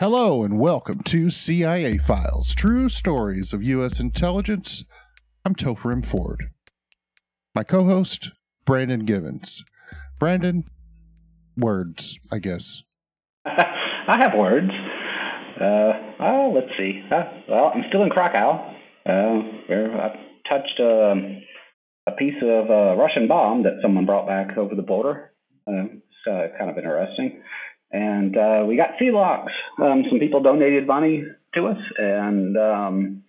Hello and welcome to CIA Files True Stories of U.S. Intelligence. I'm Topher M. Ford. My co host, Brandon Givens. Brandon, words, I guess. I have words. Uh, oh, let's see. Uh, well, I'm still in Krakow. Uh, I touched um, a piece of uh, Russian bomb that someone brought back over the border. Uh, it's kind of interesting. And uh, we got Celox. Um, some people donated money to us, and um,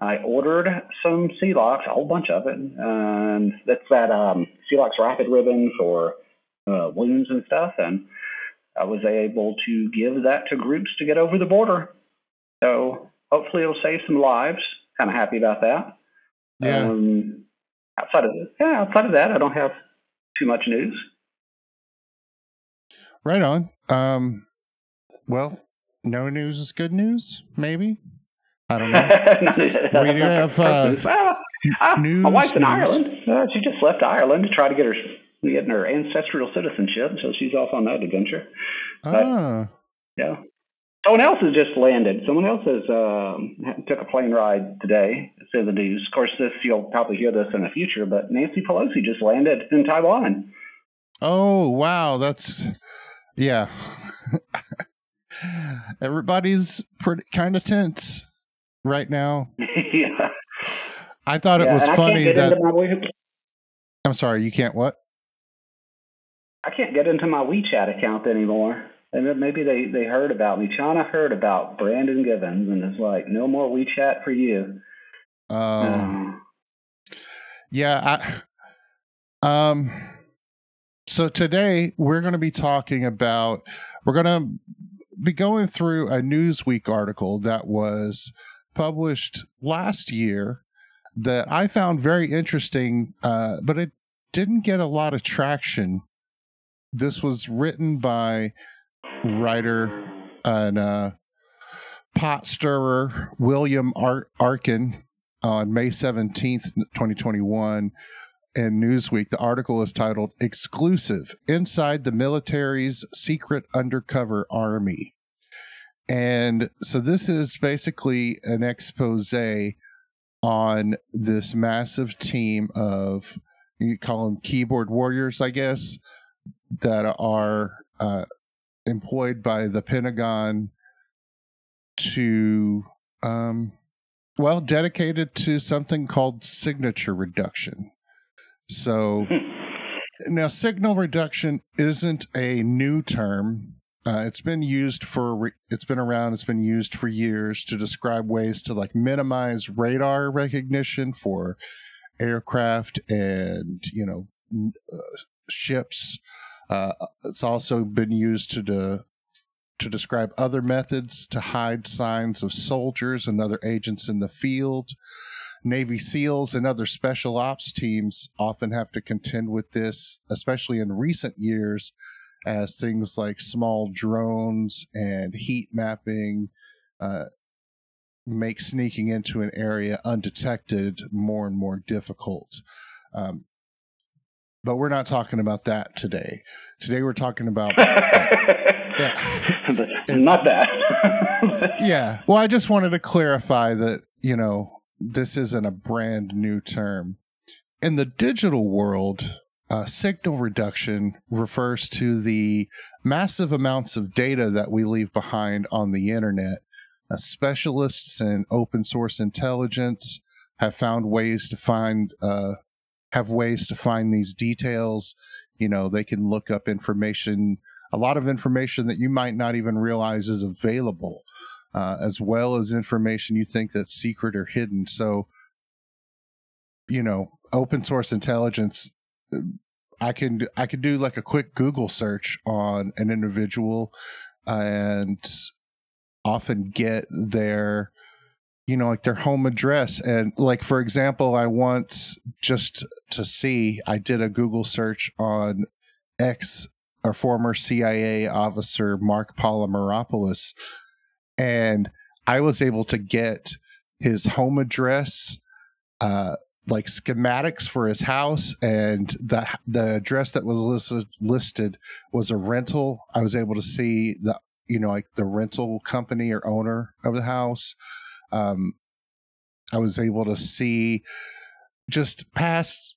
I ordered some Celox, a whole bunch of it. And that's that um, Celox rapid ribbon for uh, wounds and stuff. And I was able to give that to groups to get over the border. So hopefully it'll save some lives. Kind of happy about that. Yeah. Um, outside of yeah, outside of that, I don't have too much news. Right on. Um, well, no news is good news, maybe. I don't know. we do have uh, well, uh, news, my wife's in news. Ireland. Uh, she just left Ireland to try to get her getting her ancestral citizenship, so she's off on that adventure. Ah, Yeah. Someone else has just landed. Someone else has um, took a plane ride today. It's in the news. Of course, this you'll probably hear this in the future, but Nancy Pelosi just landed in Taiwan. oh, wow. That's, yeah. Everybody's pretty kind of tense right now. yeah. I thought it was funny that. I'm sorry, you can't what? I can't get into my WeChat account anymore. And then maybe they, they heard about me. China heard about Brandon Givens and it's like, no more WeChat for you. Um, Um, Yeah, I um so today we're going to be talking about we're going to be going through a Newsweek article that was published last year that I found very interesting uh but it didn't get a lot of traction. This was written by writer and uh pot stirrer William Ar- Arkin on May 17th, 2021 in Newsweek. The article is titled Exclusive Inside the Military's Secret Undercover Army. And so this is basically an expose on this massive team of, you call them keyboard warriors, I guess, that are uh, employed by the Pentagon to um, well, dedicated to something called signature reduction. So now, signal reduction isn't a new term. Uh, it's been used for, it's been around, it's been used for years to describe ways to like minimize radar recognition for aircraft and, you know, uh, ships. Uh, it's also been used to de- to describe other methods to hide signs of soldiers and other agents in the field. Navy SEALs and other special ops teams often have to contend with this, especially in recent years, as things like small drones and heat mapping uh, make sneaking into an area undetected more and more difficult. Um, but we're not talking about that today. Today we're talking about Not that. yeah. Well, I just wanted to clarify that, you know, this isn't a brand new term. In the digital world, uh, signal reduction refers to the massive amounts of data that we leave behind on the internet. Uh, specialists in open source intelligence have found ways to find, uh, have ways to find these details. You know, they can look up information a lot of information that you might not even realize is available, uh, as well as information you think that's secret or hidden. So, you know, open source intelligence. I can I can do like a quick Google search on an individual, and often get their you know like their home address and like for example i once just to see i did a google search on ex or former CIA officer Mark Polymeropoulos, and I was able to get his home address, uh, like schematics for his house, and the the address that was listed listed was a rental. I was able to see the you know, like the rental company or owner of the house. Um, I was able to see just past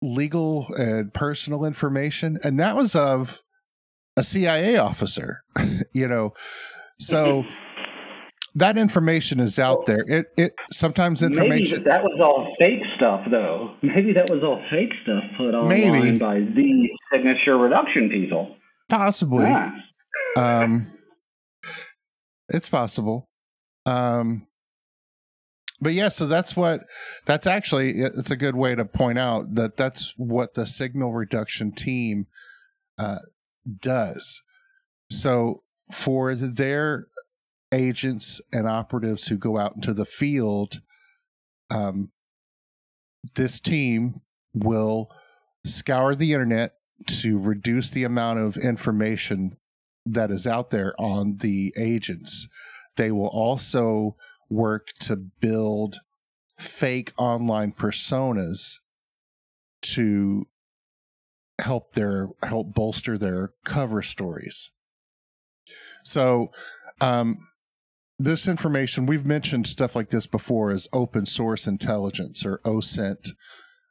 legal and personal information, and that was of a CIA officer. you know, so that information is out there. It it sometimes information Maybe that was all fake stuff, though. Maybe that was all fake stuff put online Maybe. by the signature reduction people. possibly. Yeah. Um, it's possible. Um, but yeah, so that's what that's actually it's a good way to point out that that's what the signal reduction team uh, does. So for their agents and operatives who go out into the field, um, this team will scour the internet to reduce the amount of information that is out there on the agents. They will also work to build fake online personas to help their help bolster their cover stories. So um this information we've mentioned stuff like this before as open source intelligence or OSINT.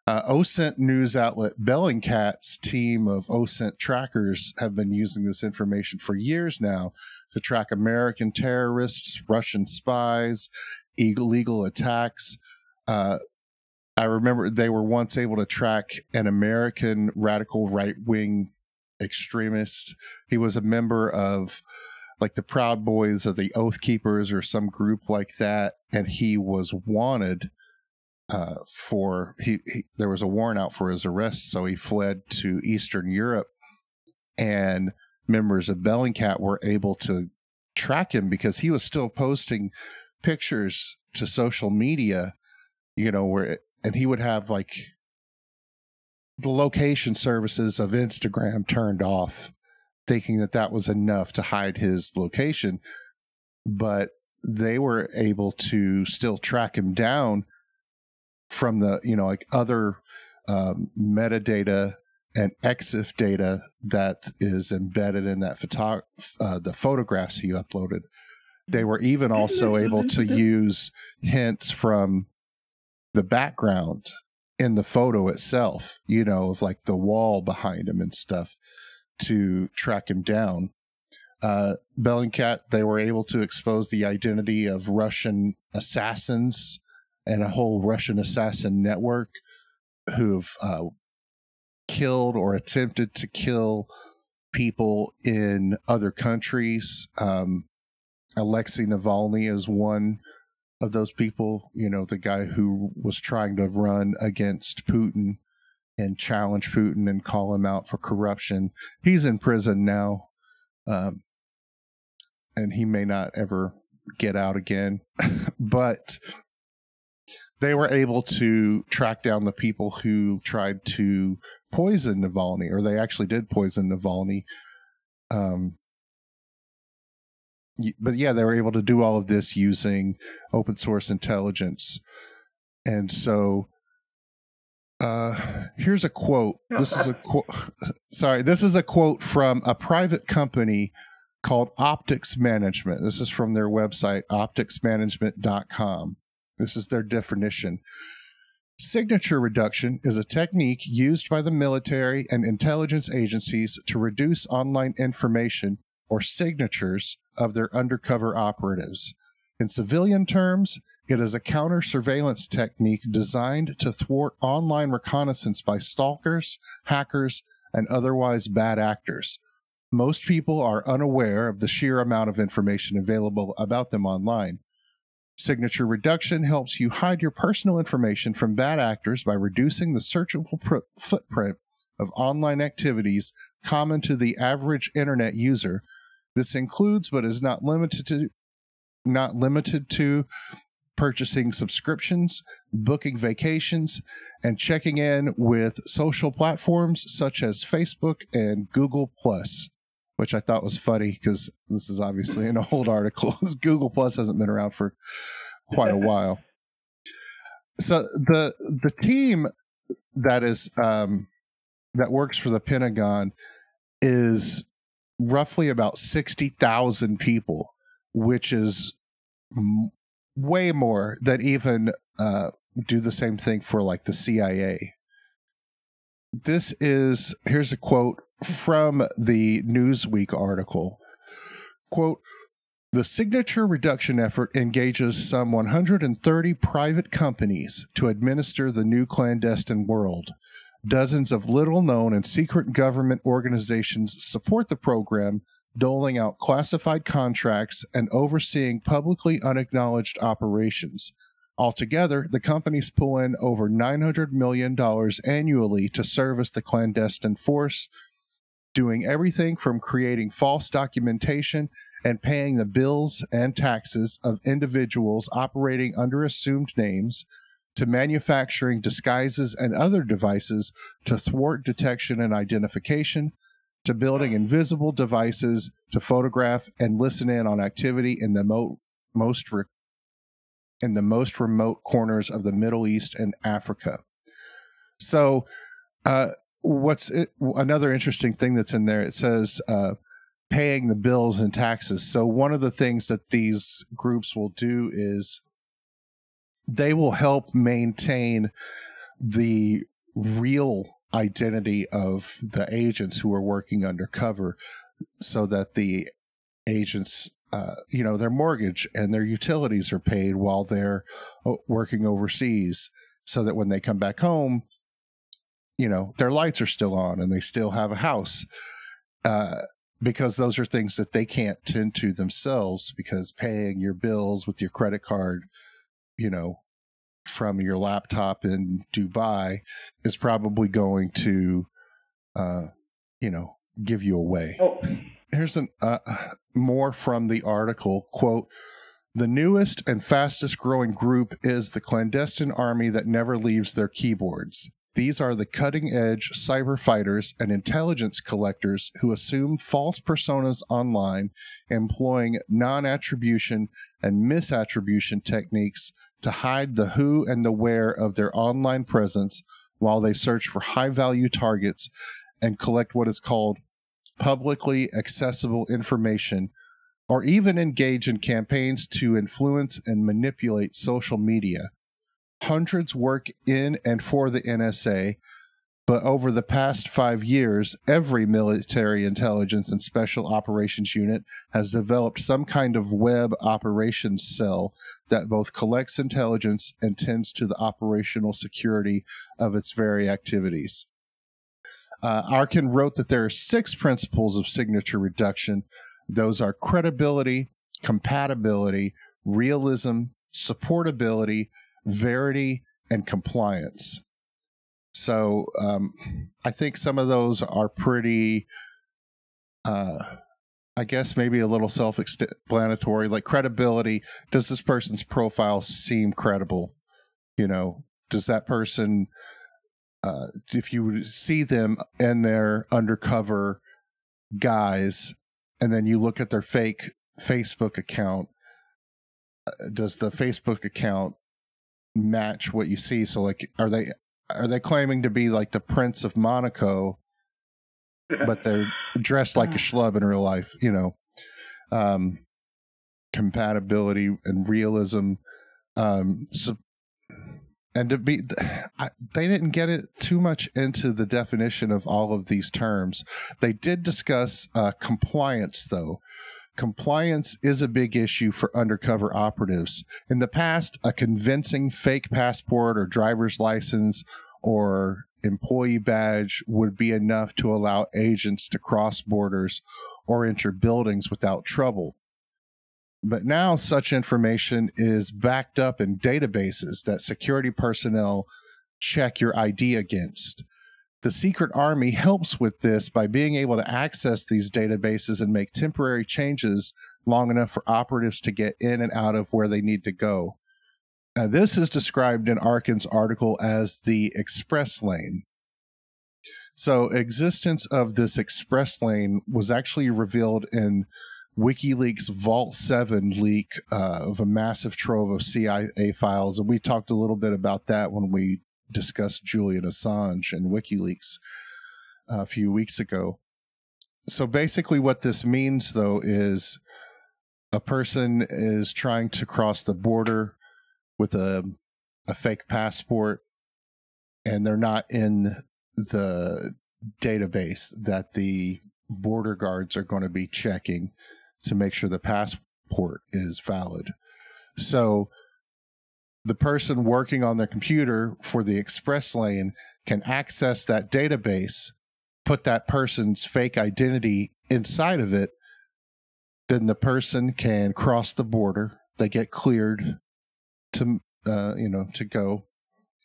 Uh, OSINT news outlet Bellingcat's team of OSINT trackers have been using this information for years now to track American terrorists, Russian spies, illegal attacks. Uh, I remember they were once able to track an American radical right wing extremist. He was a member of like the Proud Boys of the Oath Keepers or some group like that, and he was wanted uh, for he, he. There was a warrant out for his arrest, so he fled to Eastern Europe, and members of Bellingcat were able to track him because he was still posting pictures to social media, you know, where and he would have like the location services of Instagram turned off, thinking that that was enough to hide his location. But they were able to still track him down from the, you know, like other um, metadata and EXIF data that is embedded in that photo, uh, the photographs he uploaded. They were even also able to use hints from the background in the photo itself, you know, of like the wall behind him and stuff to track him down. Uh, Bellingcat, they were able to expose the identity of Russian assassins and a whole Russian assassin network who've uh, killed or attempted to kill people in other countries. Um, Alexei Navalny is one of those people, you know, the guy who was trying to run against Putin and challenge Putin and call him out for corruption. He's in prison now. Um, and he may not ever get out again. but they were able to track down the people who tried to poison Navalny, or they actually did poison Navalny. Um, but yeah, they were able to do all of this using open source intelligence. And so uh, here's a quote. This is a quote. Sorry, this is a quote from a private company called Optics Management. This is from their website, opticsmanagement.com. This is their definition. Signature reduction is a technique used by the military and intelligence agencies to reduce online information or signatures of their undercover operatives. In civilian terms, it is a counter surveillance technique designed to thwart online reconnaissance by stalkers, hackers, and otherwise bad actors. Most people are unaware of the sheer amount of information available about them online. Signature reduction helps you hide your personal information from bad actors by reducing the searchable pr- footprint of online activities common to the average internet user. This includes, but is not limited to, not limited to purchasing subscriptions, booking vacations, and checking in with social platforms such as Facebook and Google Plus, which I thought was funny because this is obviously an old article. Google Plus hasn't been around for quite a while. So the the team that is um, that works for the Pentagon is roughly about 60,000 people, which is m- way more than even uh, do the same thing for like the CIA. This is, here's a quote from the Newsweek article. Quote, the signature reduction effort engages some 130 private companies to administer the new clandestine world. Dozens of little known and secret government organizations support the program, doling out classified contracts and overseeing publicly unacknowledged operations. Altogether, the companies pull in over $900 million annually to service the clandestine force, doing everything from creating false documentation and paying the bills and taxes of individuals operating under assumed names to manufacturing disguises and other devices to thwart detection and identification to building invisible devices to photograph and listen in on activity in the mo- most re- in the most remote corners of the Middle East and Africa. So, uh, what's it, another interesting thing that's in there? It says uh, paying the bills and taxes. So, one of the things that these groups will do is they will help maintain the real identity of the agents who are working undercover so that the agents uh, you know their mortgage and their utilities are paid while they're uh, working overseas so that when they come back home you know their lights are still on and they still have a house uh, because those are things that they can't tend to themselves because paying your bills with your credit card you know from your laptop in Dubai is probably going to, uh, you know, give you away. Oh. Here's an uh, more from the article quote. The newest and fastest growing group is the clandestine army that never leaves their keyboards. These are the cutting edge cyber fighters and intelligence collectors who assume false personas online, employing non attribution and misattribution techniques to hide the who and the where of their online presence while they search for high value targets and collect what is called publicly accessible information or even engage in campaigns to influence and manipulate social media hundreds work in and for the NSA, but over the past five years, every military intelligence and special operations unit has developed some kind of web operations cell that both collects intelligence and tends to the operational security of its very activities. Uh, Arkin wrote that there are six principles of signature reduction. Those are credibility, compatibility, realism, supportability, verity, and compliance. So um, I think some of those are pretty, uh, I guess, maybe a little self explanatory. Like credibility does this person's profile seem credible? You know, does that person, uh, if you see them in their undercover guys, and then you look at their fake Facebook account, uh, does the Facebook account match what you see. So like, are they are they claiming to be like the Prince of Monaco, but they're dressed like a schlub in real life? You know, um, compatibility and realism. Um, so, and to be, I, they didn't get it too much into the definition of all of these terms. They did discuss uh, compliance, though compliance is a big issue for undercover operatives. In the past, a convincing fake passport or driver's license or employee badge would be enough to allow agents to cross borders or enter buildings without trouble. But now such information is backed up in databases that security personnel check your ID against the secret army helps with this by being able to access these databases and make temporary changes long enough for operatives to get in and out of where they need to go. Uh, this is described in Arkin's article as the express lane. So, existence of this express lane was actually revealed in WikiLeaks Vault 7 leak uh, of a massive trove of CIA files. And we talked a little bit about that when we discussed Julian Assange and WikiLeaks uh, a few weeks ago. so basically, what this means, though, is a person is trying to cross the border with a a fake passport, and they're not in the database that the border guards are going to be checking to make sure the passport is valid. So the person working on their computer for the express lane can access that database, put that person's fake identity inside of it, then the person can cross the border. They get cleared to uh, you know to go,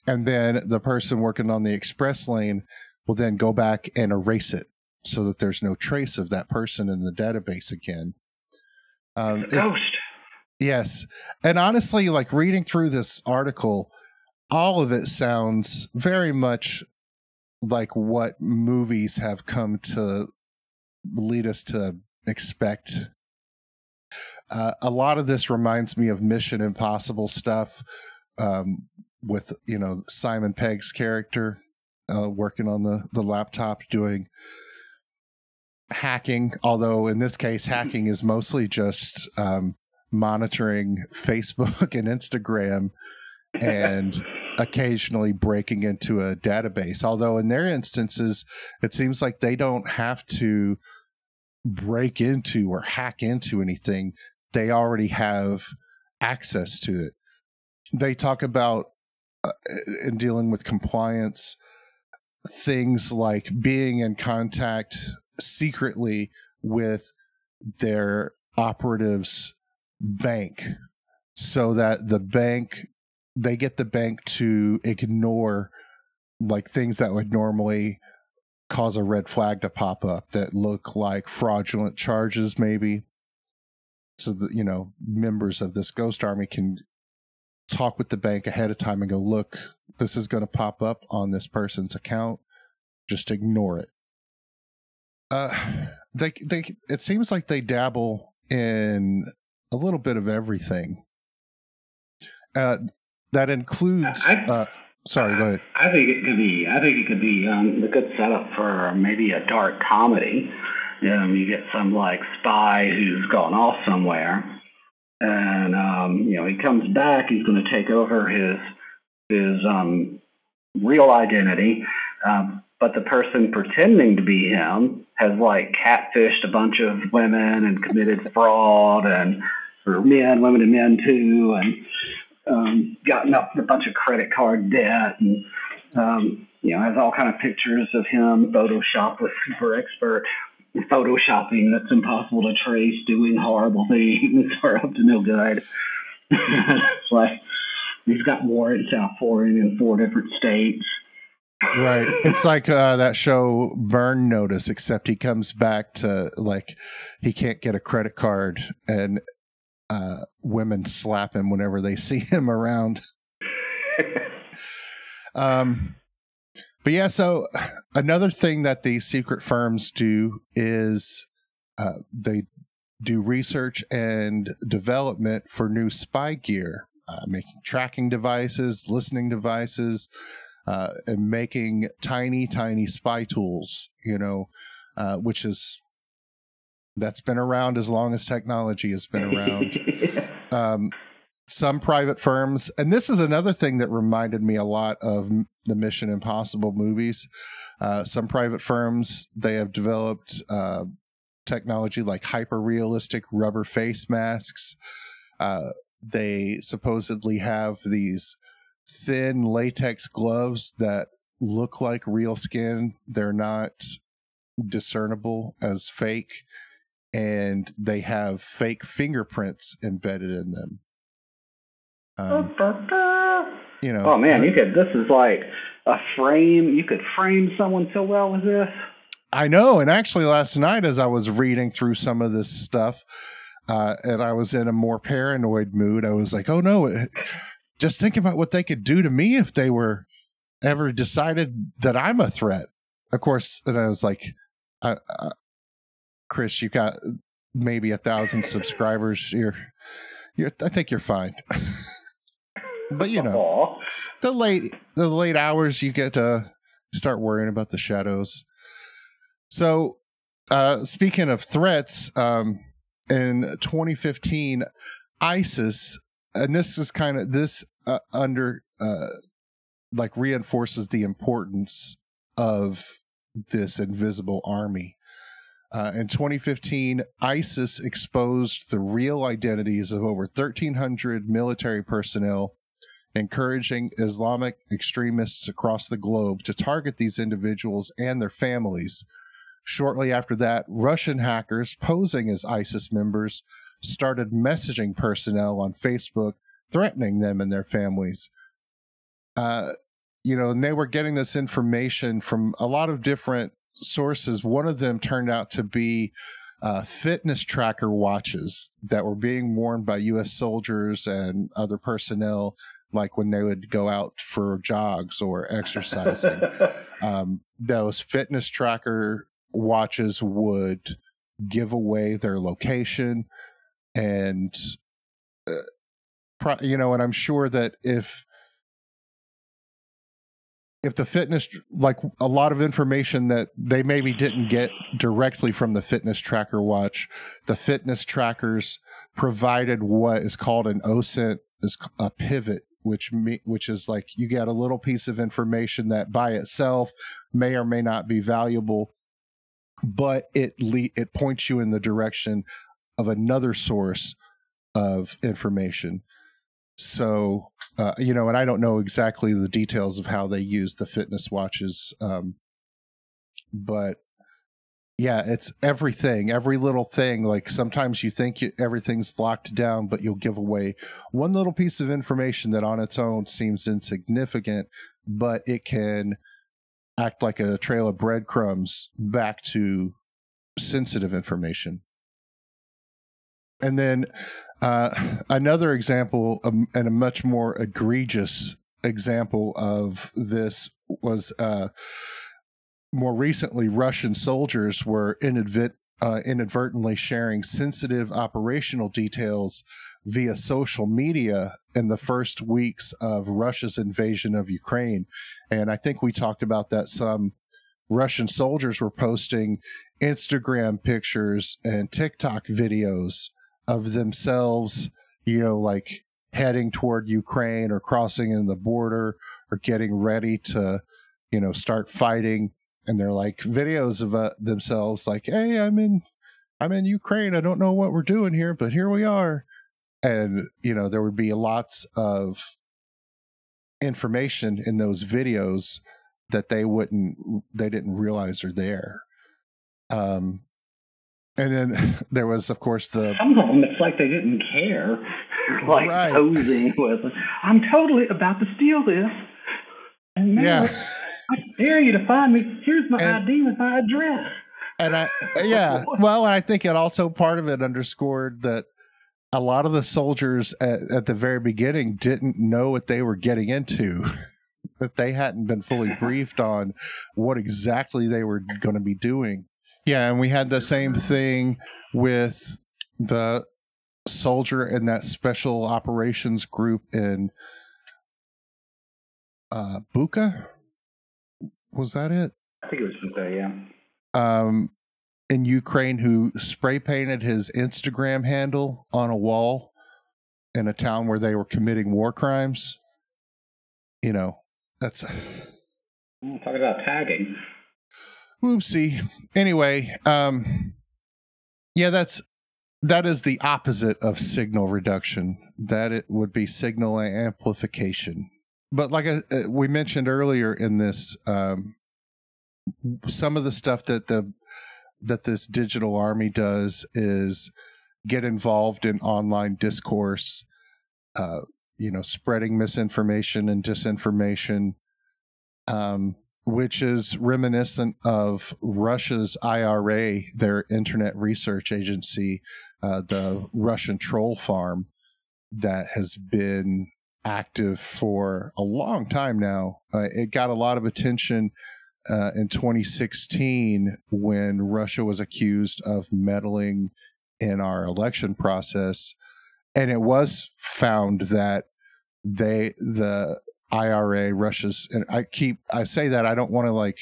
and then the person working on the express lane will then go back and erase it so that there's no trace of that person in the database again. Um, ghost. Yes. And honestly, like reading through this article, all of it sounds very much like what movies have come to lead us to expect. Uh, a lot of this reminds me of Mission Impossible stuff um, with, you know, Simon Pegg's character uh, working on the, the laptop doing hacking, although in this case, hacking is mostly just um, monitoring Facebook and Instagram and occasionally breaking into a database. Although in their instances, it seems like they don't have to break into or hack into anything, they already have access to it. They talk about uh, in dealing with compliance things like being in contact secretly with their operatives bank so that the bank they get the bank to ignore like things that would normally cause a red flag to pop up that look like fraudulent charges maybe. So that you know members of this ghost army can talk with the bank ahead of time and go look this is going to pop up on this person's account. Just ignore it. Uh they they it seems like they dabble in a little bit of everything. Uh, that includes. I, uh, sorry, go ahead. I think it could be. I think it could be um, a good setup for maybe a dark comedy. Um, you get some like spy who's gone off somewhere, and um, you know he comes back. He's going to take over his his um, real identity. Um, but the person pretending to be him has like catfished a bunch of women and committed fraud and for men, women and men too, and um, gotten up a bunch of credit card debt and um, you know has all kind of pictures of him photoshopped with super expert photoshopping that's impossible to trace, doing horrible things or up to no good. it's like he's got warrants out for him in four different states. Right. It's like uh, that show Burn Notice, except he comes back to like he can't get a credit card and uh, women slap him whenever they see him around. um, but yeah, so another thing that these secret firms do is uh, they do research and development for new spy gear, uh, making tracking devices, listening devices, uh, and making tiny, tiny spy tools. You know, uh, which is that's been around as long as technology has been around. um, some private firms, and this is another thing that reminded me a lot of the Mission Impossible movies. Uh, some private firms they have developed uh, technology like hyper realistic rubber face masks. Uh, they supposedly have these thin latex gloves that look like real skin. They're not discernible as fake and they have fake fingerprints embedded in them. Um, you know. Oh man, you could. This is like a frame. You could frame someone so well with this. I know. And actually, last night, as I was reading through some of this stuff, uh, and I was in a more paranoid mood, I was like, "Oh no! Just think about what they could do to me if they were ever decided that I'm a threat." Of course, and I was like, I, Chris, you got maybe a thousand subscribers. You're, you're. I think you're fine. but you know, Aww. the late the late hours, you get to start worrying about the shadows. So uh, speaking of threats, um, in 2015, ISIS, and this is kind of this uh, under uh, like reinforces the importance of this invisible army. Uh, in 2015, ISIS exposed the real identities of over 1,300 military personnel, encouraging Islamic extremists across the globe to target these individuals and their families. Shortly after that, Russian hackers posing as ISIS members started messaging personnel on Facebook, threatening them and their families. Uh, you know, and they were getting this information from a lot of different sources. One of them turned out to be uh, fitness tracker watches that were being worn by U.S. soldiers and other personnel, like when they would go out for jogs or exercising. um, those fitness tracker watches would give away their location and uh, pro- you know and i'm sure that if if the fitness like a lot of information that they maybe didn't get directly from the fitness tracker watch the fitness trackers provided what is called an osint is a pivot which me, which is like you get a little piece of information that by itself may or may not be valuable but it le- it points you in the direction of another source of information so uh, you know and i don't know exactly the details of how they use the fitness watches um, but yeah it's everything every little thing like sometimes you think you, everything's locked down but you'll give away one little piece of information that on its own seems insignificant but it can act like a trail of breadcrumbs back to sensitive information. And then uh, another example, um, and a much more egregious example of this was uh, more recently, Russian soldiers were uh, inadvertently sharing sensitive operational details via social media in the first weeks of Russia's invasion of Ukraine. And I think we talked about that some. Russian soldiers were posting Instagram pictures and TikTok videos of themselves, you know, like heading toward Ukraine or crossing in the border or getting ready to, you know, start fighting. And they're like videos of uh, themselves, like, "Hey, I'm in, I'm in Ukraine. I don't know what we're doing here, but here we are." And you know, there would be lots of information in those videos that they wouldn't, they didn't realize are there. Um, and then there was, of course, the Some of them, it's like they didn't care. like Right. posing with, I'm totally about to steal this. And now yeah, I dare you to find me. Here's my And- ID with my address. and I yeah, well, and I think it also part of it underscored that a lot of the soldiers at, at the very beginning didn't know what they were getting into. that they hadn't been fully briefed on what exactly they were going to be doing. Yeah, and we had the same thing with the soldier in that special operations group in uh Buka. Was that it? I think it was Buka, yeah. um, in Ukraine who spray painted his Instagram handle on a wall in a town where they were committing war crimes. You know, that's Talking about tagging. Whoopsie. Anyway, um, yeah, that's that is the opposite of signal reduction. That it would be signal amplification. But like I, uh, we mentioned earlier in this, um, some of the stuff that the that this digital army does is get involved in online discourse, uh, you know, spreading misinformation and disinformation, um, which is reminiscent of Russia's IRA, their Internet Research Agency, uh, the Russian troll farm that has been active for a long time now. Uh, it got a lot of attention uh, in 2016 when Russia was accused of meddling in our election process, and it was found that they the IRA Russia's and I keep I say that I don't want to like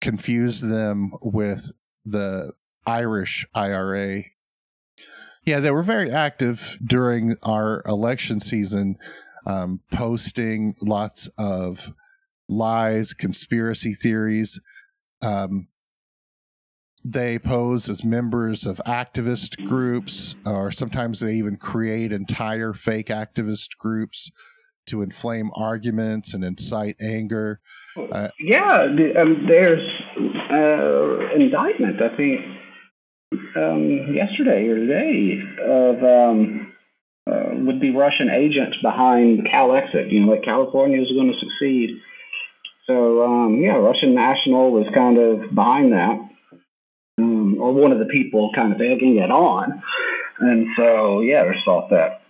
confuse them with the Irish IRA. Yeah, they were very active during our election season, um, posting lots of lies, conspiracy theories. Um, they pose as members of activist groups, or sometimes they even create entire fake activist groups to inflame arguments and incite anger. Uh, yeah, the, um, there's uh, indictment, I think, um, yesterday or today of um, uh, would be Russian agents behind Calexit. You know, like California is going to succeed. So um, yeah, Russian national was kind of behind that, um, or one of the people kind of egging it on. And so yeah, there's thought that.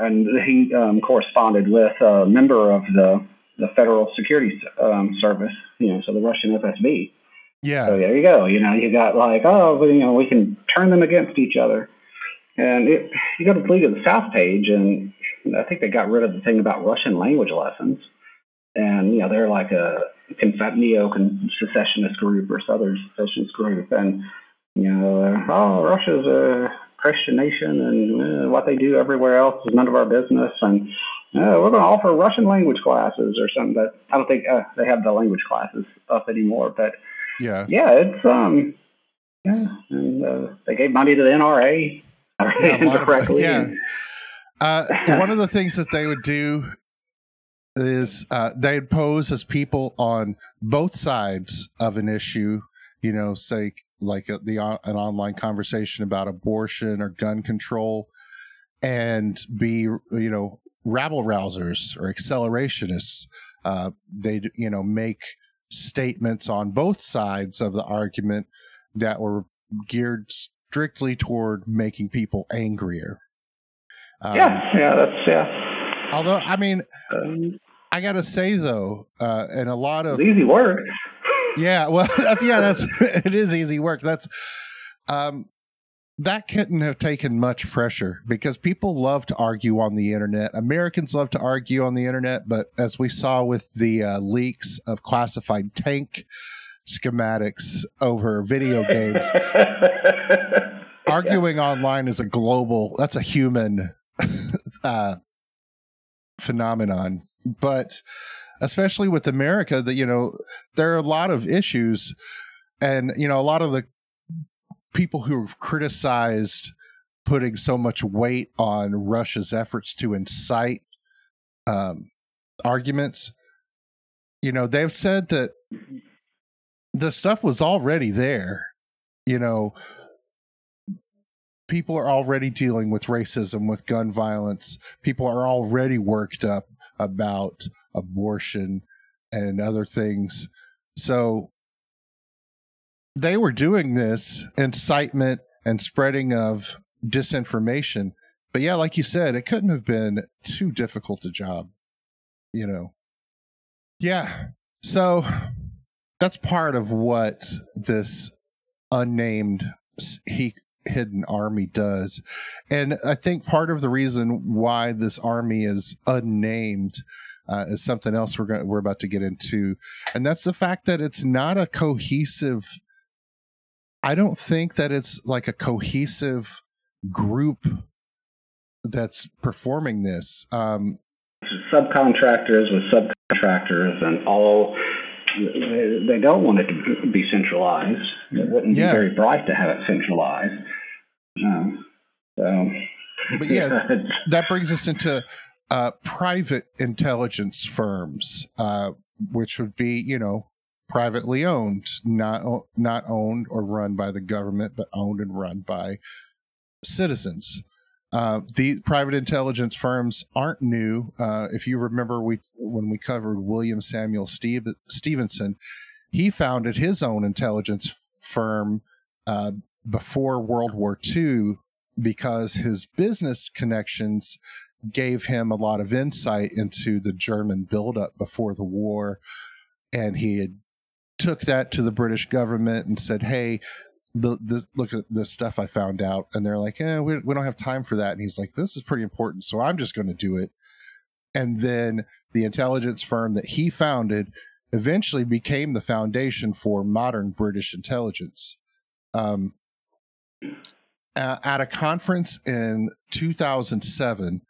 And he um, corresponded with a member of the the Federal Security um, Service, you know, so the Russian FSB. Yeah. So there you go. You know, you got like, oh, you know, we can turn them against each other. And it, you go to the League of the South page, and I think they got rid of the thing about Russian language lessons. And, you know, they're like a neo secessionist group or Southern secessionist group. And, you know, oh, Russia's a Christian nation, and uh, what they do everywhere else is none of our business. And uh, we're going to offer Russian language classes or something. But I don't think uh, they have the language classes up anymore. But yeah, yeah, it's um, yeah, and uh, they gave money to the NRA yeah, indirectly. yeah. Uh, one of the things that they would do is uh, they'd pose as people on both sides of an issue. You know, say like a, the uh, an online conversation about abortion or gun control, and be you know rabble rousers or accelerationists. Uh, they you know make statements on both sides of the argument that were geared strictly toward making people angrier. Um, yeah, yeah, that's yeah. Although, I mean, um, I got to say though, uh, and a lot of easy work. Yeah, well, that's yeah, that's it is easy work. That's um, that couldn't have taken much pressure because people love to argue on the internet. Americans love to argue on the internet, but as we saw with the uh, leaks of classified tank schematics over video games, arguing online is a global, that's a human uh, phenomenon. But especially with America, that, you know, there are a lot of issues. And, you know, a lot of the people who have criticized putting so much weight on Russia's efforts to incite um, arguments, you know, they've said that the stuff was already there. You know, people are already dealing with racism, with gun violence. People are already worked up about abortion and other things. So they were doing this incitement and spreading of disinformation. But yeah, like you said, it couldn't have been too difficult a job, you know. Yeah. So that's part of what this unnamed he hidden army does. And I think part of the reason why this army is unnamed uh, is something else we're going we're about to get into, and that's the fact that it's not a cohesive I don't think that it's like a cohesive group that's performing this. Um, subcontractors with subcontractors and all they don't want it to be centralized. It wouldn't yeah. be very bright to have it centralized. Um, so, but yeah, that brings us into uh, private intelligence firms, uh, which would be, you know, privately owned, not not owned or run by the government, but owned and run by citizens. Uh, the private intelligence firms aren't new. Uh, if you remember, we when we covered William Samuel Steve, Stephenson, he founded his own intelligence firm uh, before World War II because his business connections gave him a lot of insight into the German buildup before the war, and he had took that to the British government and said, "Hey, the, this, look at the stuff I found out," and they're like, "Eh, we, we don't have time for that." And he's like, "This is pretty important, so I'm just going to do it." And then the intelligence firm that he founded eventually became the foundation for modern British intelligence. Um, at a conference in 2007,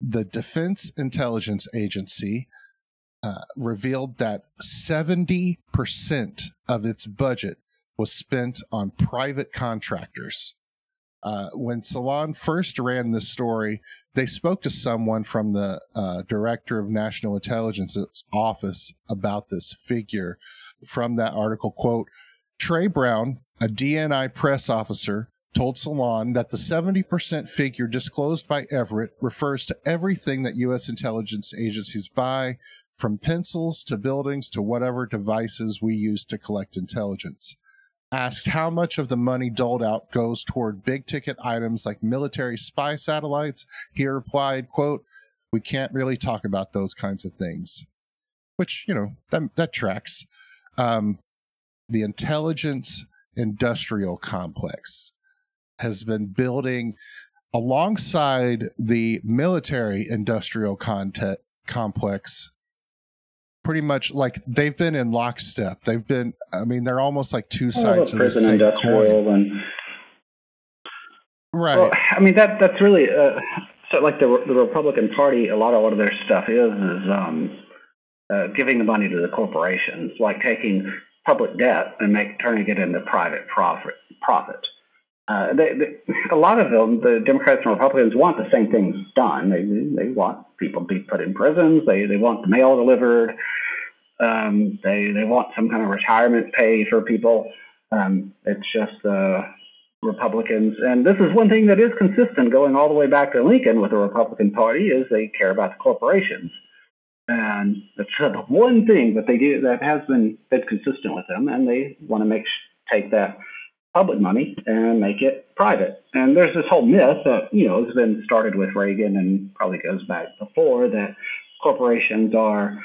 the Defense Intelligence Agency uh, revealed that 70% of its budget was spent on private contractors. Uh, when Salon first ran this story, they spoke to someone from the uh, director of national intelligence's office about this figure. From that article, quote, Trey Brown, a DNI press officer, told Salon that the 70% figure disclosed by Everett refers to everything that U.S. intelligence agencies buy, from pencils to buildings to whatever devices we use to collect intelligence asked how much of the money doled out goes toward big ticket items like military spy satellites, he replied, quote, we can't really talk about those kinds of things. Which, you know, that, that tracks. Um, the intelligence industrial complex has been building alongside the military industrial content complex pretty much like they've been in lockstep. They've been, I mean, they're almost like two sides of the same industrial coin. And, right. Well, I mean that that's really uh, so. Like the the Republican Party, a lot of what their stuff is is um, uh, giving the money to the corporations, like taking public debt and make turning it into private profit. Profit. Uh, they, they, a lot of them, the Democrats and Republicans, want the same things done. They they want people to be put in prisons. They they want the mail delivered. Um, they they want some kind of retirement pay for people. Um, it's just the uh, Republicans, and this is one thing that is consistent going all the way back to Lincoln with the Republican Party is they care about the corporations, and that's the one thing that they do that has been been consistent with them, and they want to make take that public money and make it private. And there's this whole myth that, you know, has been started with Reagan and probably goes back before that corporations are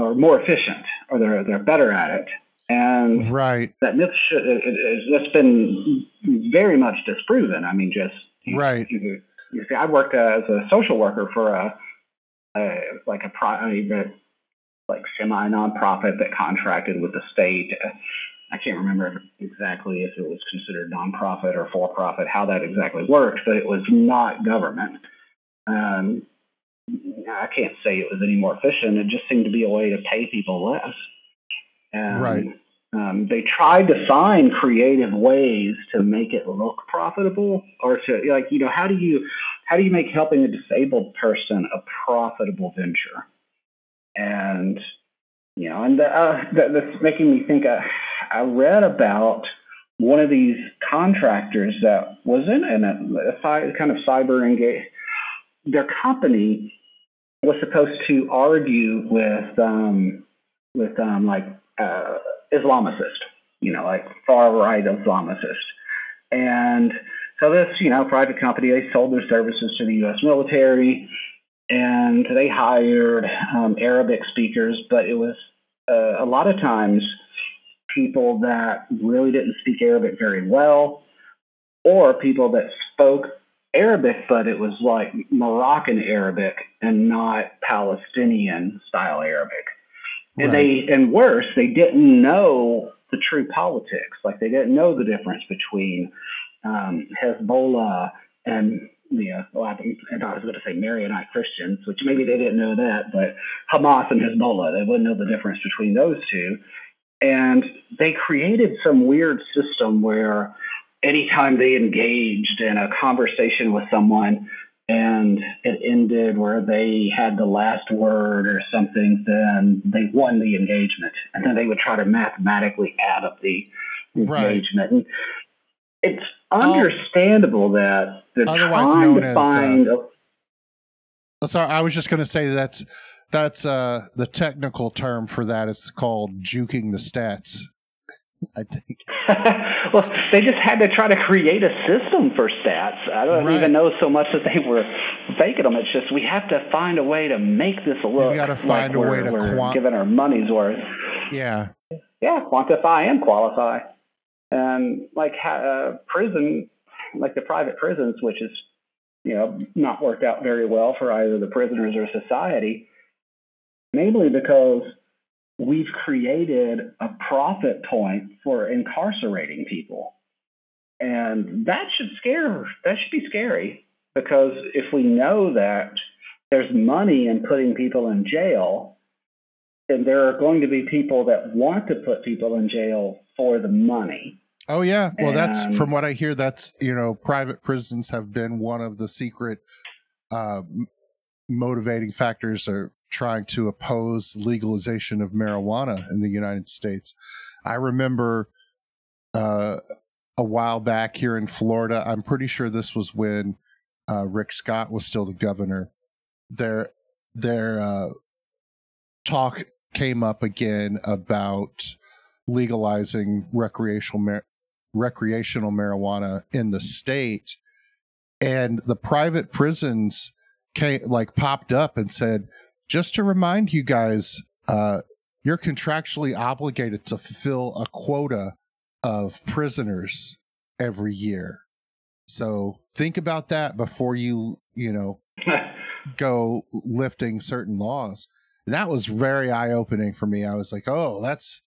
are more efficient or they're they're better at it. And right. that myth should it, it, it's been very much disproven. I mean, just right. You, you see, I worked uh, as a social worker for a, a like a private, like semi nonprofit that contracted with the state I can't remember exactly if it was considered nonprofit or for profit, how that exactly worked, but it was not government. Um, I can't say it was any more efficient. It just seemed to be a way to pay people less. And, right. Um, they tried to find creative ways to make it look profitable, or to like you know how do you how do you make helping a disabled person a profitable venture? And you know, and uh, that, that's making me think. Uh, I read about one of these contractors that was in, a, a kind of cyber engage. Their company was supposed to argue with um, with um, like uh, Islamicist, you know, like far right Islamicist, and so this, you know, private company they sold their services to the U.S. military, and they hired um, Arabic speakers, but it was uh, a lot of times people that really didn't speak Arabic very well, or people that spoke Arabic, but it was like Moroccan Arabic and not Palestinian style Arabic. And right. they, and worse, they didn't know the true politics. Like they didn't know the difference between um, Hezbollah and you know, well, I, and I was going to say Maronite Christians, which maybe they didn't know that, but Hamas and Hezbollah, they wouldn't know the difference between those two. And they created some weird system where anytime they engaged in a conversation with someone and it ended where they had the last word or something, then they won the engagement. And then they would try to mathematically add up the engagement. Right. And it's understandable that they're otherwise trying known to as, find. Uh, a, sorry, I was just going to say that's that's uh, the technical term for that is called juking the stats. I think. well, they just had to try to create a system for stats. I don't right. even know so much that they were faking them. It's just we have to find a way to make this look. We got to find like a way to we're quant- giving our money's worth. Yeah. Yeah, quantify and qualify, and like uh, prison, like the private prisons, which is you know not worked out very well for either the prisoners or society mainly because we've created a profit point for incarcerating people. And that should scare, that should be scary because if we know that there's money in putting people in jail, then there are going to be people that want to put people in jail for the money. Oh yeah, well that's from what I hear. That's you know, private prisons have been one of the secret uh, motivating factors are trying to oppose legalization of marijuana in the United States. I remember uh, a while back here in Florida. I'm pretty sure this was when uh, Rick Scott was still the governor. Their their uh, talk came up again about legalizing recreational mar- recreational marijuana in the state, and the private prisons came like popped up and said, just to remind you guys, uh, you're contractually obligated to fulfill a quota of prisoners every year. So think about that before you, you know, go lifting certain laws. And that was very eye opening for me. I was like, oh, that's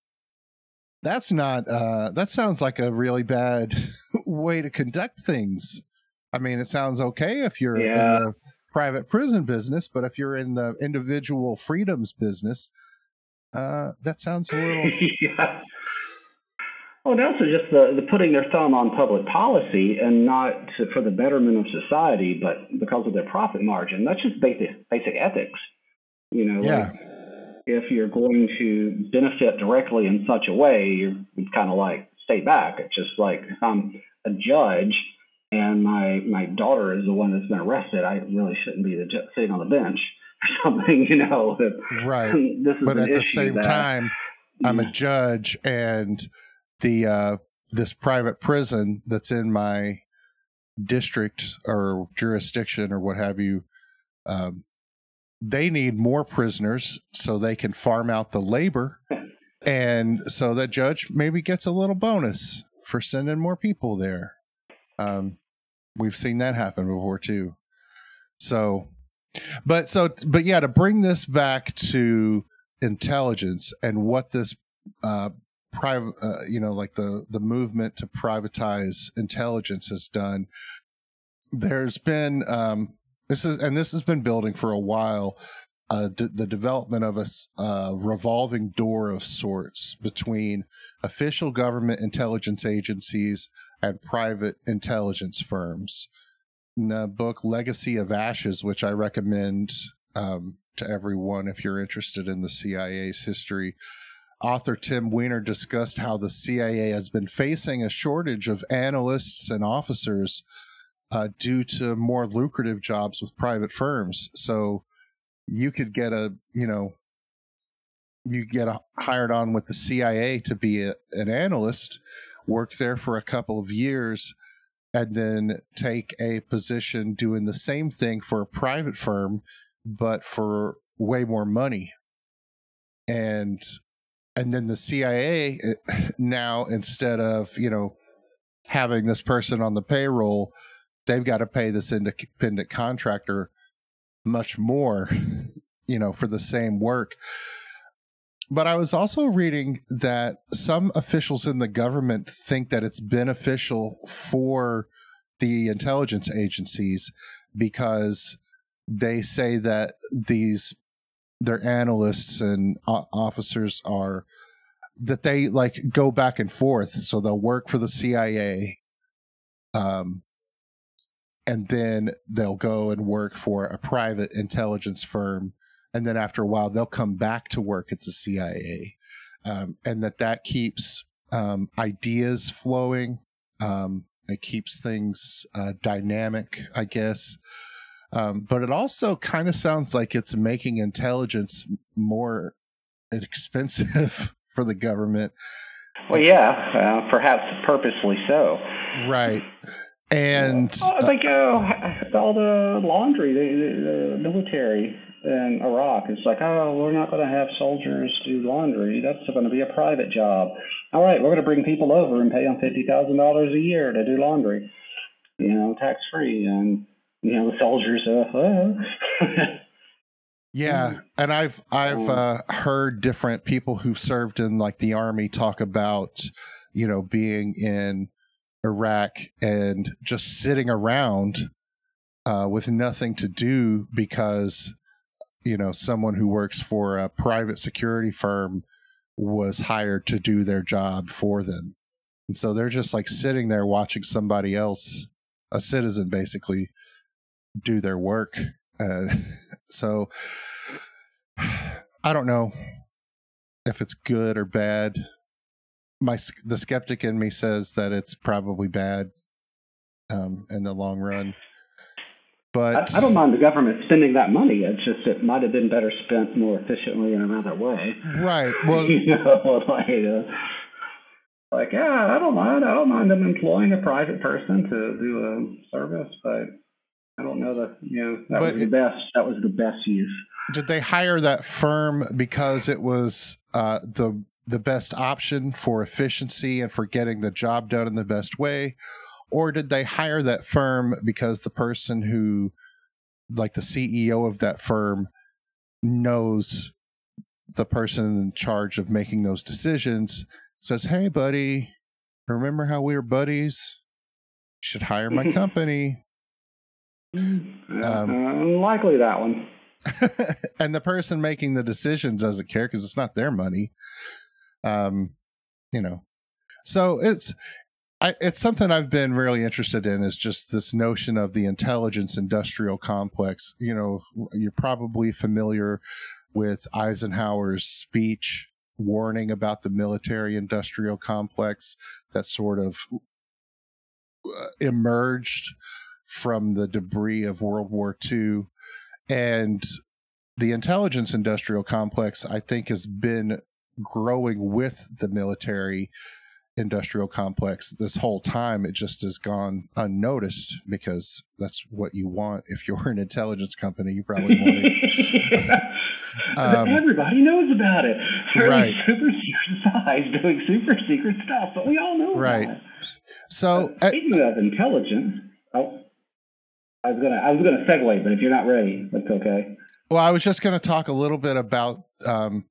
that's not uh that sounds like a really bad way to conduct things. I mean, it sounds okay if you're yeah. in the private prison business, but if you're in the individual freedoms business, uh, that sounds a little. yeah. Well, and also just the, the putting their thumb on public policy and not to, for the betterment of society, but because of their profit margin. That's just basic basic ethics. You know, yeah. Like if you're going to benefit directly in such a way, you're kind of like stay back. It's just like if I'm a judge and my my daughter is the one that's been arrested, I really shouldn't be the sitting on the bench or something, you know. Right. This is but at the same that, time, I'm a judge, and the uh, this private prison that's in my district or jurisdiction or what have you. Um, they need more prisoners so they can farm out the labor. And so that judge maybe gets a little bonus for sending more people there. Um, we've seen that happen before too. So, but so, but yeah, to bring this back to intelligence and what this uh, private, uh, you know, like the the movement to privatize intelligence has done. There's been um, this is, and this has been building for a while. Uh, d- the development of a uh, revolving door of sorts between official government intelligence agencies and private intelligence firms. In the book Legacy of Ashes, which I recommend um, to everyone if you're interested in the CIA's history, author Tim Weiner discussed how the CIA has been facing a shortage of analysts and officers uh, due to more lucrative jobs with private firms. So you could get a, you know, you get a, hired on with the CIA to be a, an analyst work there for a couple of years, and then take a position doing the same thing for a private firm, but for way more money. And and then the CIA eh, now instead of you know having this person on the payroll, they've got to pay this independent contractor much more, you know, for the same work. But I was also reading that some officials in the government think that it's beneficial for the intelligence agencies because they say that these their analysts and officers are that they like go back and forth. So they'll work for the CIA um and then they'll go and work for a private intelligence firm and then after a while they'll come back to work at the CIA, um, and that that keeps um, ideas flowing. Um, it keeps things uh, dynamic, I guess. Um, but it also kind of sounds like it's making intelligence more expensive for the government. Well, yeah, uh, perhaps purposely so. Right. And uh, like uh, all the laundry, the, the military in Iraq. It's like, oh, we're not going to have soldiers do laundry. That's going to be a private job. All right, we're going to bring people over and pay them fifty thousand dollars a year to do laundry, you know, tax free. And you know, the soldiers, uh, Yeah, and I've I've uh, heard different people who've served in like the army talk about you know being in Iraq and just sitting around uh, with nothing to do because you know someone who works for a private security firm was hired to do their job for them, and so they're just like sitting there watching somebody else, a citizen basically, do their work. Uh, so I don't know if it's good or bad. My the skeptic in me says that it's probably bad um, in the long run. But I, I, don't mind the government spending that money. It's just it might have been better spent more efficiently in another way. Right. Well, you know, like, uh, like yeah, I don't mind. I don't mind them employing a private person to do a service, but I don't know that you know that was the best. That was the best use did they hire that firm because it was uh, the the best option for efficiency and for getting the job done in the best way, or did they hire that firm because the person who, like the CEO of that firm, knows the person in charge of making those decisions says, "Hey, buddy, remember how we were buddies? You should hire my company." Mm, um, unlikely that one. and the person making the decision doesn't care because it's not their money. Um, you know, so it's I, it's something I've been really interested in is just this notion of the intelligence industrial complex. You know, you're probably familiar with Eisenhower's speech warning about the military industrial complex that sort of uh, emerged from the debris of World War II and the intelligence industrial complex, I think, has been growing with the military industrial complex this whole time. It just has gone unnoticed because that's what you want. If you're an intelligence company, you probably want it. um, Everybody knows about it. They're right. super secret size doing super secret stuff, but we all know right. So, uh, speaking uh, of intelligence, oh, I was gonna I was gonna segue, but if you're not ready, that's okay. Well, I was just going to talk a little bit about um,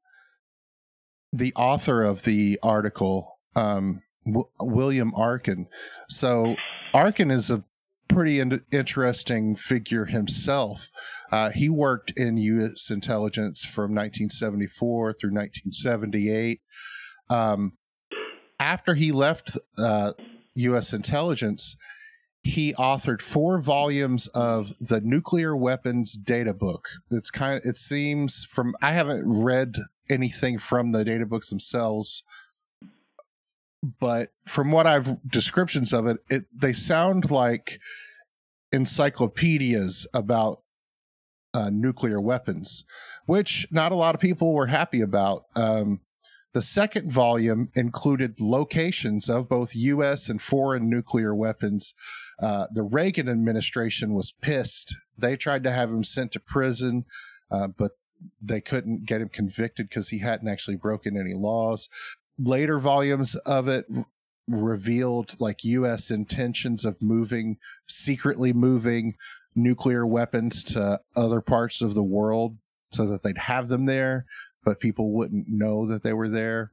the author of the article, um, w- William Arkin. So, Arkin is a pretty in- interesting figure himself. Uh, he worked in U.S. intelligence from 1974 through 1978. Um, after he left uh, U.S. intelligence, he authored four volumes of the nuclear weapons data book it's kind of it seems from i haven't read anything from the data books themselves but from what i've descriptions of it, it they sound like encyclopedias about uh, nuclear weapons which not a lot of people were happy about um, the second volume included locations of both U.S. and foreign nuclear weapons. Uh, the Reagan administration was pissed. They tried to have him sent to prison, uh, but they couldn't get him convicted because he hadn't actually broken any laws. Later volumes of it revealed like U.S. intentions of moving, secretly moving nuclear weapons to other parts of the world so that they'd have them there but people wouldn't know that they were there.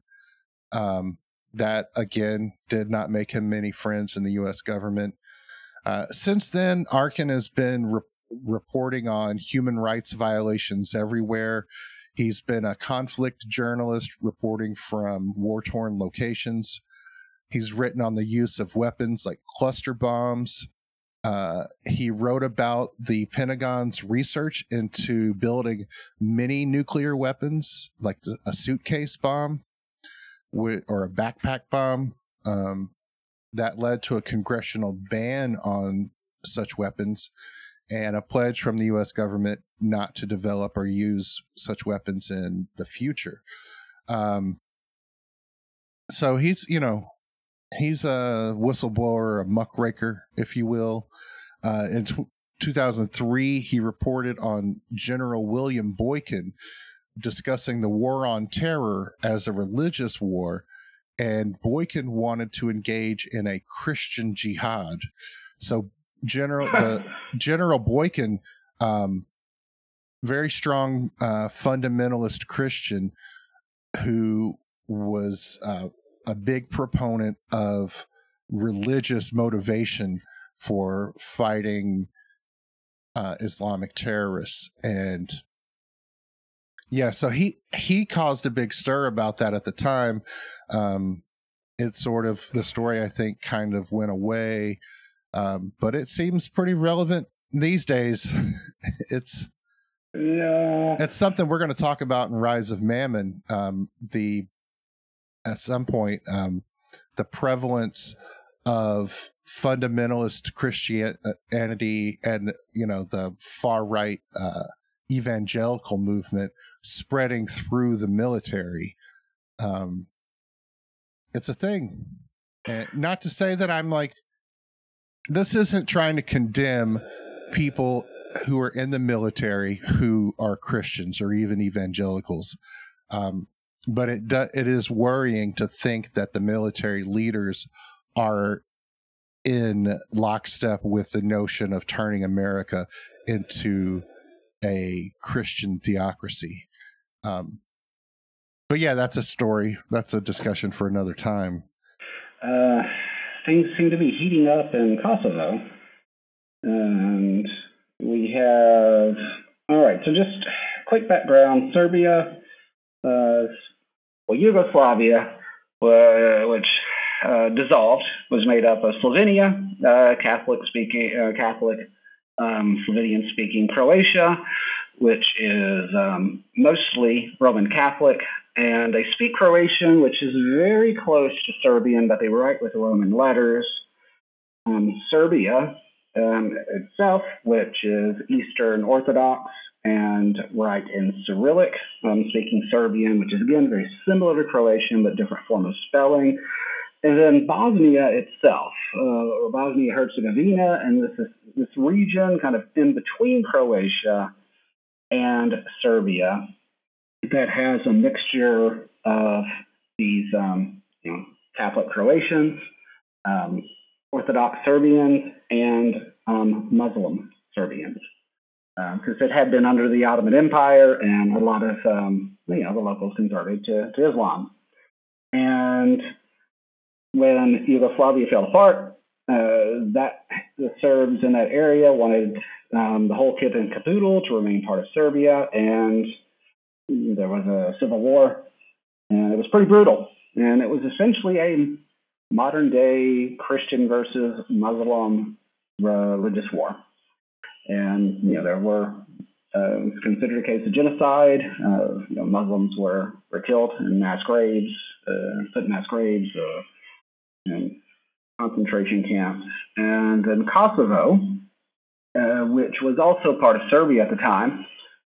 Um, that again did not make him many friends in the U.S. government. Uh, since then, Arkin has been re- reporting on human rights violations everywhere. He's been a conflict journalist reporting from war torn locations. He's written on the use of weapons like cluster bombs, uh, he wrote about the Pentagon's research into building mini nuclear weapons, like a suitcase bomb or a backpack bomb. Um, that led to a congressional ban on such weapons and a pledge from the U.S. government not to develop or use such weapons in the future. Um, so he's, you know, he's a whistleblower, a muckraker, if you will. Uh, in t- 2003, he reported on General William Boykin discussing the war on terror as a religious war, and Boykin wanted to engage in a Christian jihad. So General the General Boykin um, very strong uh, fundamentalist Christian who was uh, a big proponent of religious motivation for fighting uh, Islamic terrorists. And yeah, so he he caused a big stir about that at the time. Um, it sort of the story I think kind of went away, um, but it seems pretty relevant these days. it's yeah, it's something we're going to talk about in Rise of Mammon. Um, the at some point um, the prevalence of fundamentalist Christianity and you know the far right uh, evangelical movement spreading through the military. Um, it's a thing, and not to say that I'm like this isn't trying to condemn people who are in the military who are Christians or even evangelicals. Um, but it do, it is worrying to think that the military leaders are in lockstep with the notion of turning America into a Christian theocracy. Um, but yeah, that's a story. That's a discussion for another time. Uh, things seem to be heating up in Kosovo, and we have. All right, so just quick background: Serbia, uh, well, Yugoslavia, uh, which uh, dissolved, was made up of Slovenia, uh, Catholic speaking, uh, Catholic um, Slovenian speaking Croatia, which is um, mostly Roman Catholic, and they speak Croatian, which is very close to Serbian, but they write with Roman letters. Um, Serbia um, itself, which is Eastern Orthodox, and write in Cyrillic, um, speaking Serbian, which is again very similar to Croatian but different form of spelling. And then Bosnia itself, uh, Bosnia Herzegovina, and this is this region kind of in between Croatia and Serbia that has a mixture of these um, you know, Catholic Croatians, um, Orthodox Serbians, and um, Muslim Serbians because um, it had been under the Ottoman Empire, and a lot of um, you know the locals converted to, to Islam. And when Yugoslavia fell apart, uh, that the Serbs in that area wanted um, the whole kit and caboodle to remain part of Serbia, and there was a civil war, and it was pretty brutal. And it was essentially a modern day Christian versus Muslim religious war. And you know there were uh, it was considered a case of genocide. Uh, you know, Muslims were, were killed in mass graves, uh, put in mass graves, uh, in concentration camps. And then Kosovo, uh, which was also part of Serbia at the time,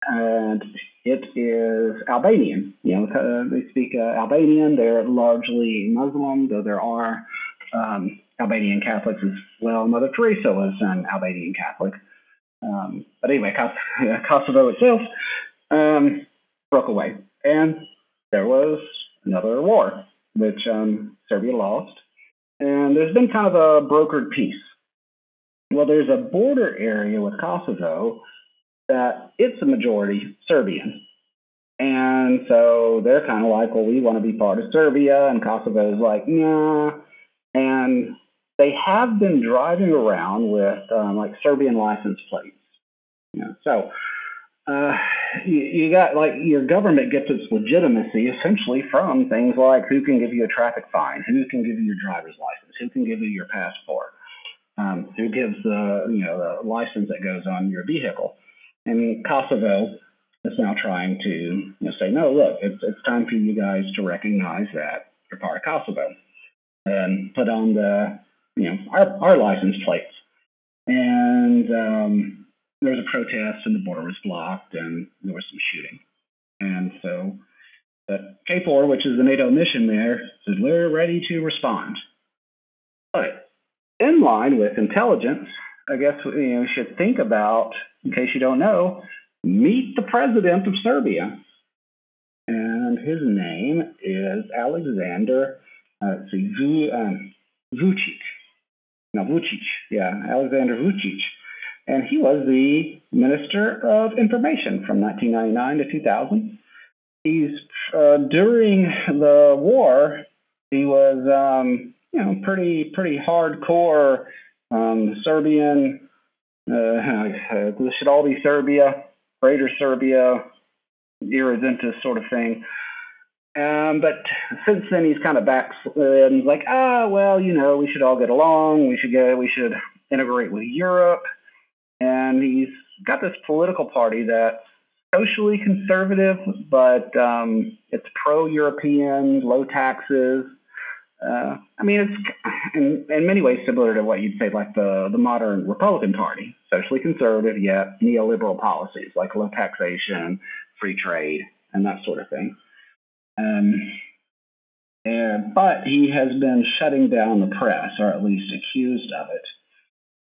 and it is Albanian. You know, uh, they speak Albanian. They're largely Muslim, though there are um, Albanian Catholics as well. Mother Teresa was an Albanian Catholic. Um, but anyway, Kosovo itself um, broke away, and there was another war, which um, Serbia lost. And there's been kind of a brokered peace. Well, there's a border area with Kosovo that it's a majority Serbian. And so they're kind of like, well, we want to be part of Serbia. And Kosovo is like, nah. And they have been driving around with um, like Serbian license plates. So uh, you, you, got like your government gets its legitimacy essentially from things like who can give you a traffic fine, who can give you your driver's license, who can give you your passport, um, who gives the you know the license that goes on your vehicle. And Kosovo is now trying to you know, say, no, look, it's it's time for you guys to recognize that you're part of Kosovo and put on the you know, our, our license plates. And um, there was a protest, and the border was blocked, and there was some shooting. And so the KFOR, which is the NATO mission there, says we're ready to respond. But in line with intelligence, I guess you know, should think about, in case you don't know, meet the president of Serbia. And his name is Alexander uh, see, um, Vucic. No, Vucic. Yeah, Alexander Vucic. and he was the Minister of Information from 1999 to 2000. He's uh, during the war, he was um, you know pretty pretty hardcore um, Serbian. Uh, this should all be Serbia, Greater Serbia, Irredentis sort of thing. Um, but since then, he's kind of backslid and like, ah, well, you know, we should all get along. We should get, we should integrate with Europe. And he's got this political party that's socially conservative, but um, it's pro-European, low taxes. Uh, I mean, it's in, in many ways similar to what you'd say like the, the modern Republican Party, socially conservative yet neoliberal policies like low taxation, free trade, and that sort of thing. Um, and, but he has been shutting down the press, or at least accused of it.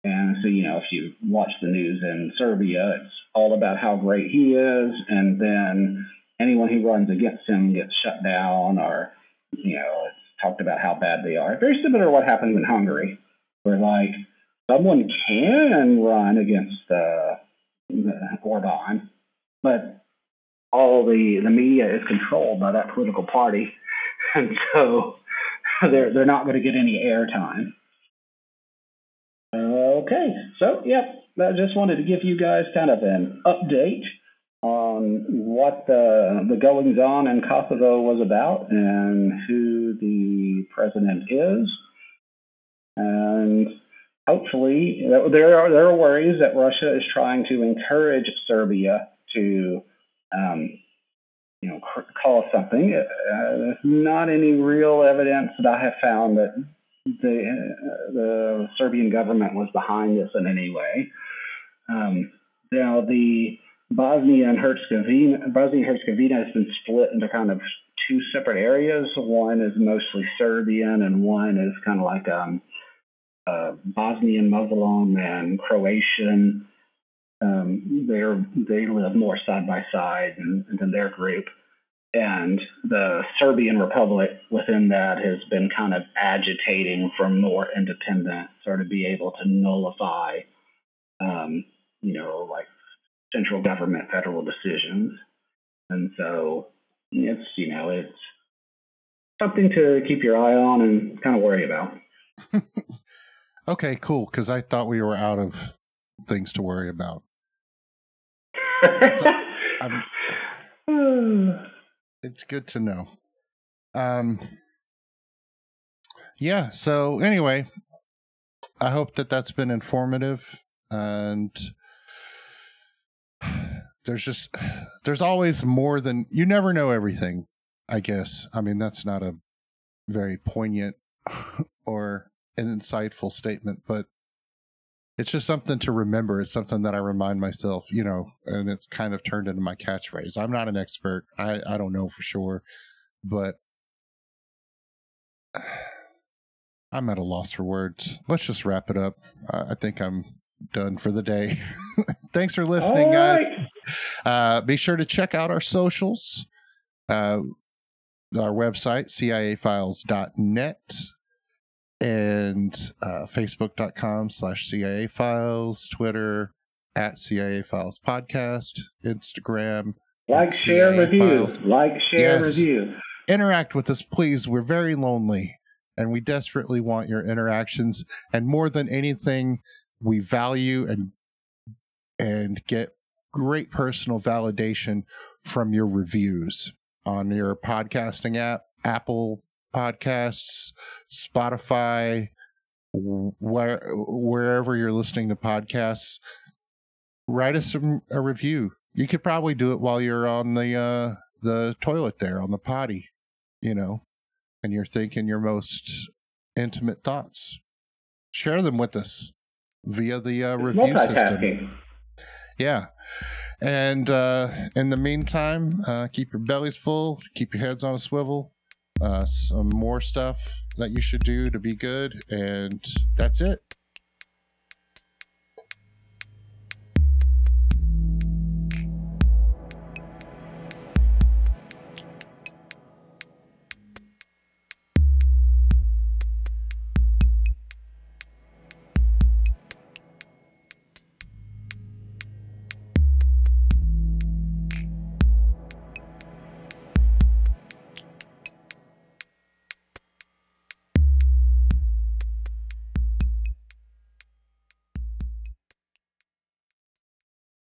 And so, you know, if you watch the news in Serbia, it's all about how great he is, and then anyone who runs against him gets shut down, or, you know, it's talked about how bad they are. Very similar to what happened in Hungary, where, like, someone can run against uh, Orban, but all the, the media is controlled by that political party. And so they're, they're not going to get any airtime. Okay, so yep, I just wanted to give you guys kind of an update on what the, the goings on in Kosovo was about and who the president is. And hopefully, there are, there are worries that Russia is trying to encourage Serbia to um, you know, call something. Uh, not any real evidence that I have found that the uh, the Serbian government was behind this in any way. Um, now the Bosnia and Herzegovina, Bosnia and Herzegovina has been split into kind of two separate areas. One is mostly Serbian, and one is kind of like um, uh, Bosnian Muslim and Croatian. Um, they're they live more side by side than their group and the Serbian Republic within that has been kind of agitating for more independence or to be able to nullify, um, you know, like central government federal decisions. And so it's, you know, it's something to keep your eye on and kind of worry about. okay, cool. Because I thought we were out of things to worry about. so, it's good to know. Um, yeah. So anyway, I hope that that's been informative, and there's just there's always more than you never know everything. I guess. I mean, that's not a very poignant or an insightful statement, but it's just something to remember. It's something that I remind myself, you know, and it's kind of turned into my catchphrase. I'm not an expert. I, I don't know for sure, but I'm at a loss for words. Let's just wrap it up. I think I'm done for the day. Thanks for listening, right. guys. Uh, be sure to check out our socials. Uh, our website, ciafiles.net and uh, facebook.com slash CIA Files, Twitter at CIA Files Podcast, Instagram. Like, share, CIA review. Files. Like, share, yes. review. Interact with us, please. We're very lonely and we desperately want your interactions. And more than anything, we value and and get great personal validation from your reviews on your podcasting app, Apple podcasts, Spotify, where, wherever you're listening to podcasts, write us a review. You could probably do it while you're on the uh, the toilet there on the potty, you know, and you're thinking your most intimate thoughts. Share them with us via the uh, review system. Yeah. And uh, in the meantime, uh, keep your bellies full, keep your heads on a swivel, uh, some more stuff that you should do to be good. And that's it.